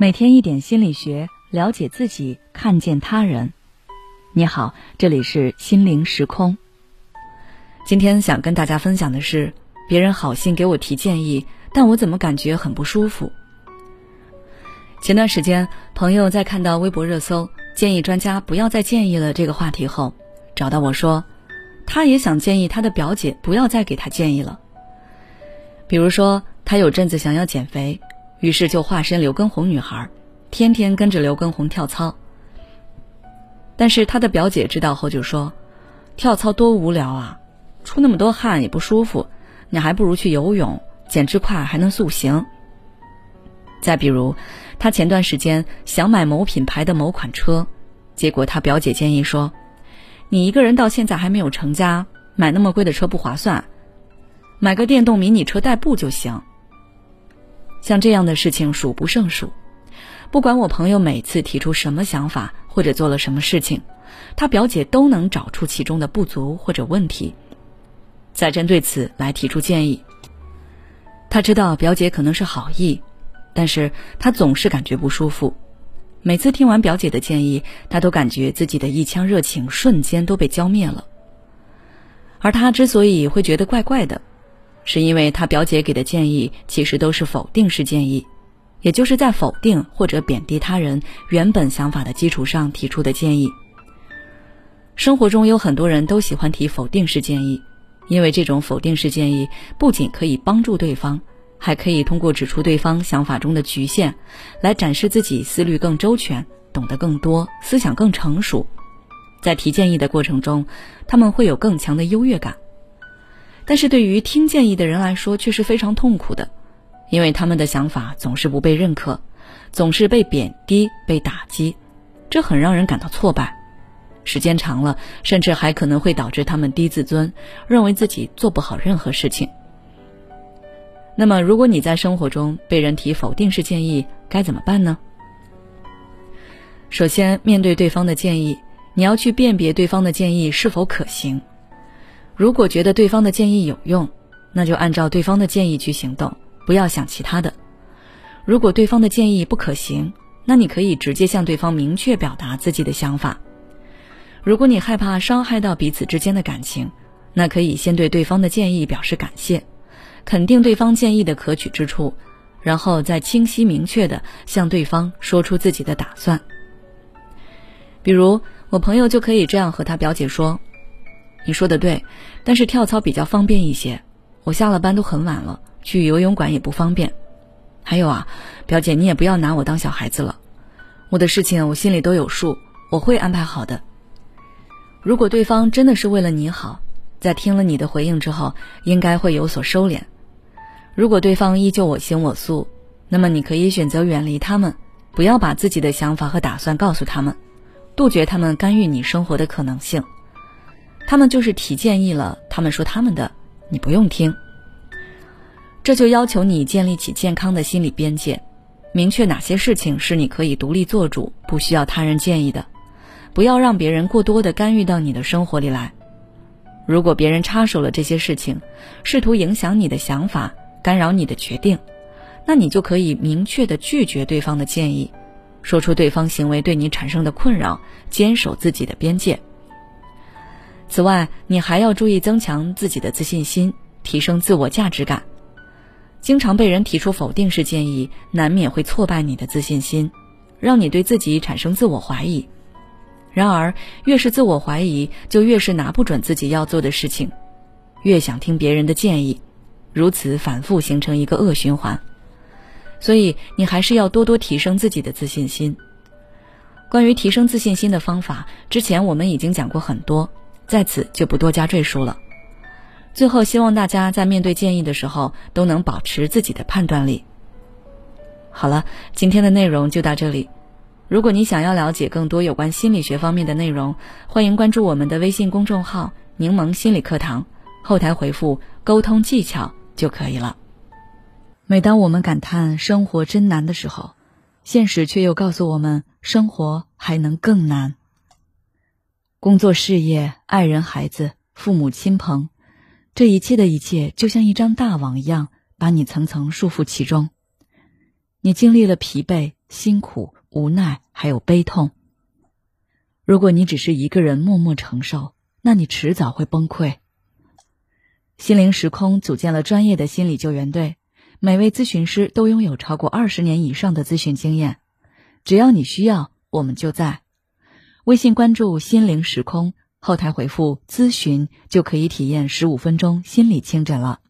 每天一点心理学，了解自己，看见他人。你好，这里是心灵时空。今天想跟大家分享的是，别人好心给我提建议，但我怎么感觉很不舒服。前段时间，朋友在看到微博热搜“建议专家不要再建议了”这个话题后，找到我说，他也想建议他的表姐不要再给他建议了。比如说，他有阵子想要减肥。于是就化身刘畊宏女孩，天天跟着刘畊宏跳操。但是他的表姐知道后就说：“跳操多无聊啊，出那么多汗也不舒服，你还不如去游泳，减脂快还能塑形。”再比如，他前段时间想买某品牌的某款车，结果他表姐建议说：“你一个人到现在还没有成家，买那么贵的车不划算，买个电动迷你车代步就行。”像这样的事情数不胜数，不管我朋友每次提出什么想法或者做了什么事情，他表姐都能找出其中的不足或者问题，再针对此来提出建议。他知道表姐可能是好意，但是他总是感觉不舒服。每次听完表姐的建议，他都感觉自己的一腔热情瞬间都被浇灭了。而他之所以会觉得怪怪的。是因为他表姐给的建议其实都是否定式建议，也就是在否定或者贬低他人原本想法的基础上提出的建议。生活中有很多人都喜欢提否定式建议，因为这种否定式建议不仅可以帮助对方，还可以通过指出对方想法中的局限，来展示自己思虑更周全、懂得更多、思想更成熟。在提建议的过程中，他们会有更强的优越感。但是对于听建议的人来说，却是非常痛苦的，因为他们的想法总是不被认可，总是被贬低、被打击，这很让人感到挫败。时间长了，甚至还可能会导致他们低自尊，认为自己做不好任何事情。那么，如果你在生活中被人提否定式建议，该怎么办呢？首先，面对对方的建议，你要去辨别对方的建议是否可行。如果觉得对方的建议有用，那就按照对方的建议去行动，不要想其他的。如果对方的建议不可行，那你可以直接向对方明确表达自己的想法。如果你害怕伤害到彼此之间的感情，那可以先对对方的建议表示感谢，肯定对方建议的可取之处，然后再清晰明确的向对方说出自己的打算。比如，我朋友就可以这样和他表姐说。你说的对，但是跳操比较方便一些。我下了班都很晚了，去游泳馆也不方便。还有啊，表姐，你也不要拿我当小孩子了。我的事情我心里都有数，我会安排好的。如果对方真的是为了你好，在听了你的回应之后，应该会有所收敛。如果对方依旧我行我素，那么你可以选择远离他们，不要把自己的想法和打算告诉他们，杜绝他们干预你生活的可能性。他们就是提建议了，他们说他们的，你不用听。这就要求你建立起健康的心理边界，明确哪些事情是你可以独立做主，不需要他人建议的，不要让别人过多的干预到你的生活里来。如果别人插手了这些事情，试图影响你的想法，干扰你的决定，那你就可以明确的拒绝对方的建议，说出对方行为对你产生的困扰，坚守自己的边界。此外，你还要注意增强自己的自信心，提升自我价值感。经常被人提出否定式建议，难免会挫败你的自信心，让你对自己产生自我怀疑。然而，越是自我怀疑，就越是拿不准自己要做的事情，越想听别人的建议，如此反复形成一个恶循环。所以，你还是要多多提升自己的自信心。关于提升自信心的方法，之前我们已经讲过很多。在此就不多加赘述了。最后，希望大家在面对建议的时候都能保持自己的判断力。好了，今天的内容就到这里。如果你想要了解更多有关心理学方面的内容，欢迎关注我们的微信公众号“柠檬心理课堂”，后台回复“沟通技巧”就可以了。每当我们感叹生活真难的时候，现实却又告诉我们，生活还能更难。工作、事业、爱人、孩子、父母亲朋，这一切的一切，就像一张大网一样，把你层层束缚其中。你经历了疲惫、辛苦、无奈，还有悲痛。如果你只是一个人默默承受，那你迟早会崩溃。心灵时空组建了专业的心理救援队，每位咨询师都拥有超过二十年以上的咨询经验。只要你需要，我们就在。微信关注“心灵时空”，后台回复“咨询”就可以体验十五分钟心理清诊了。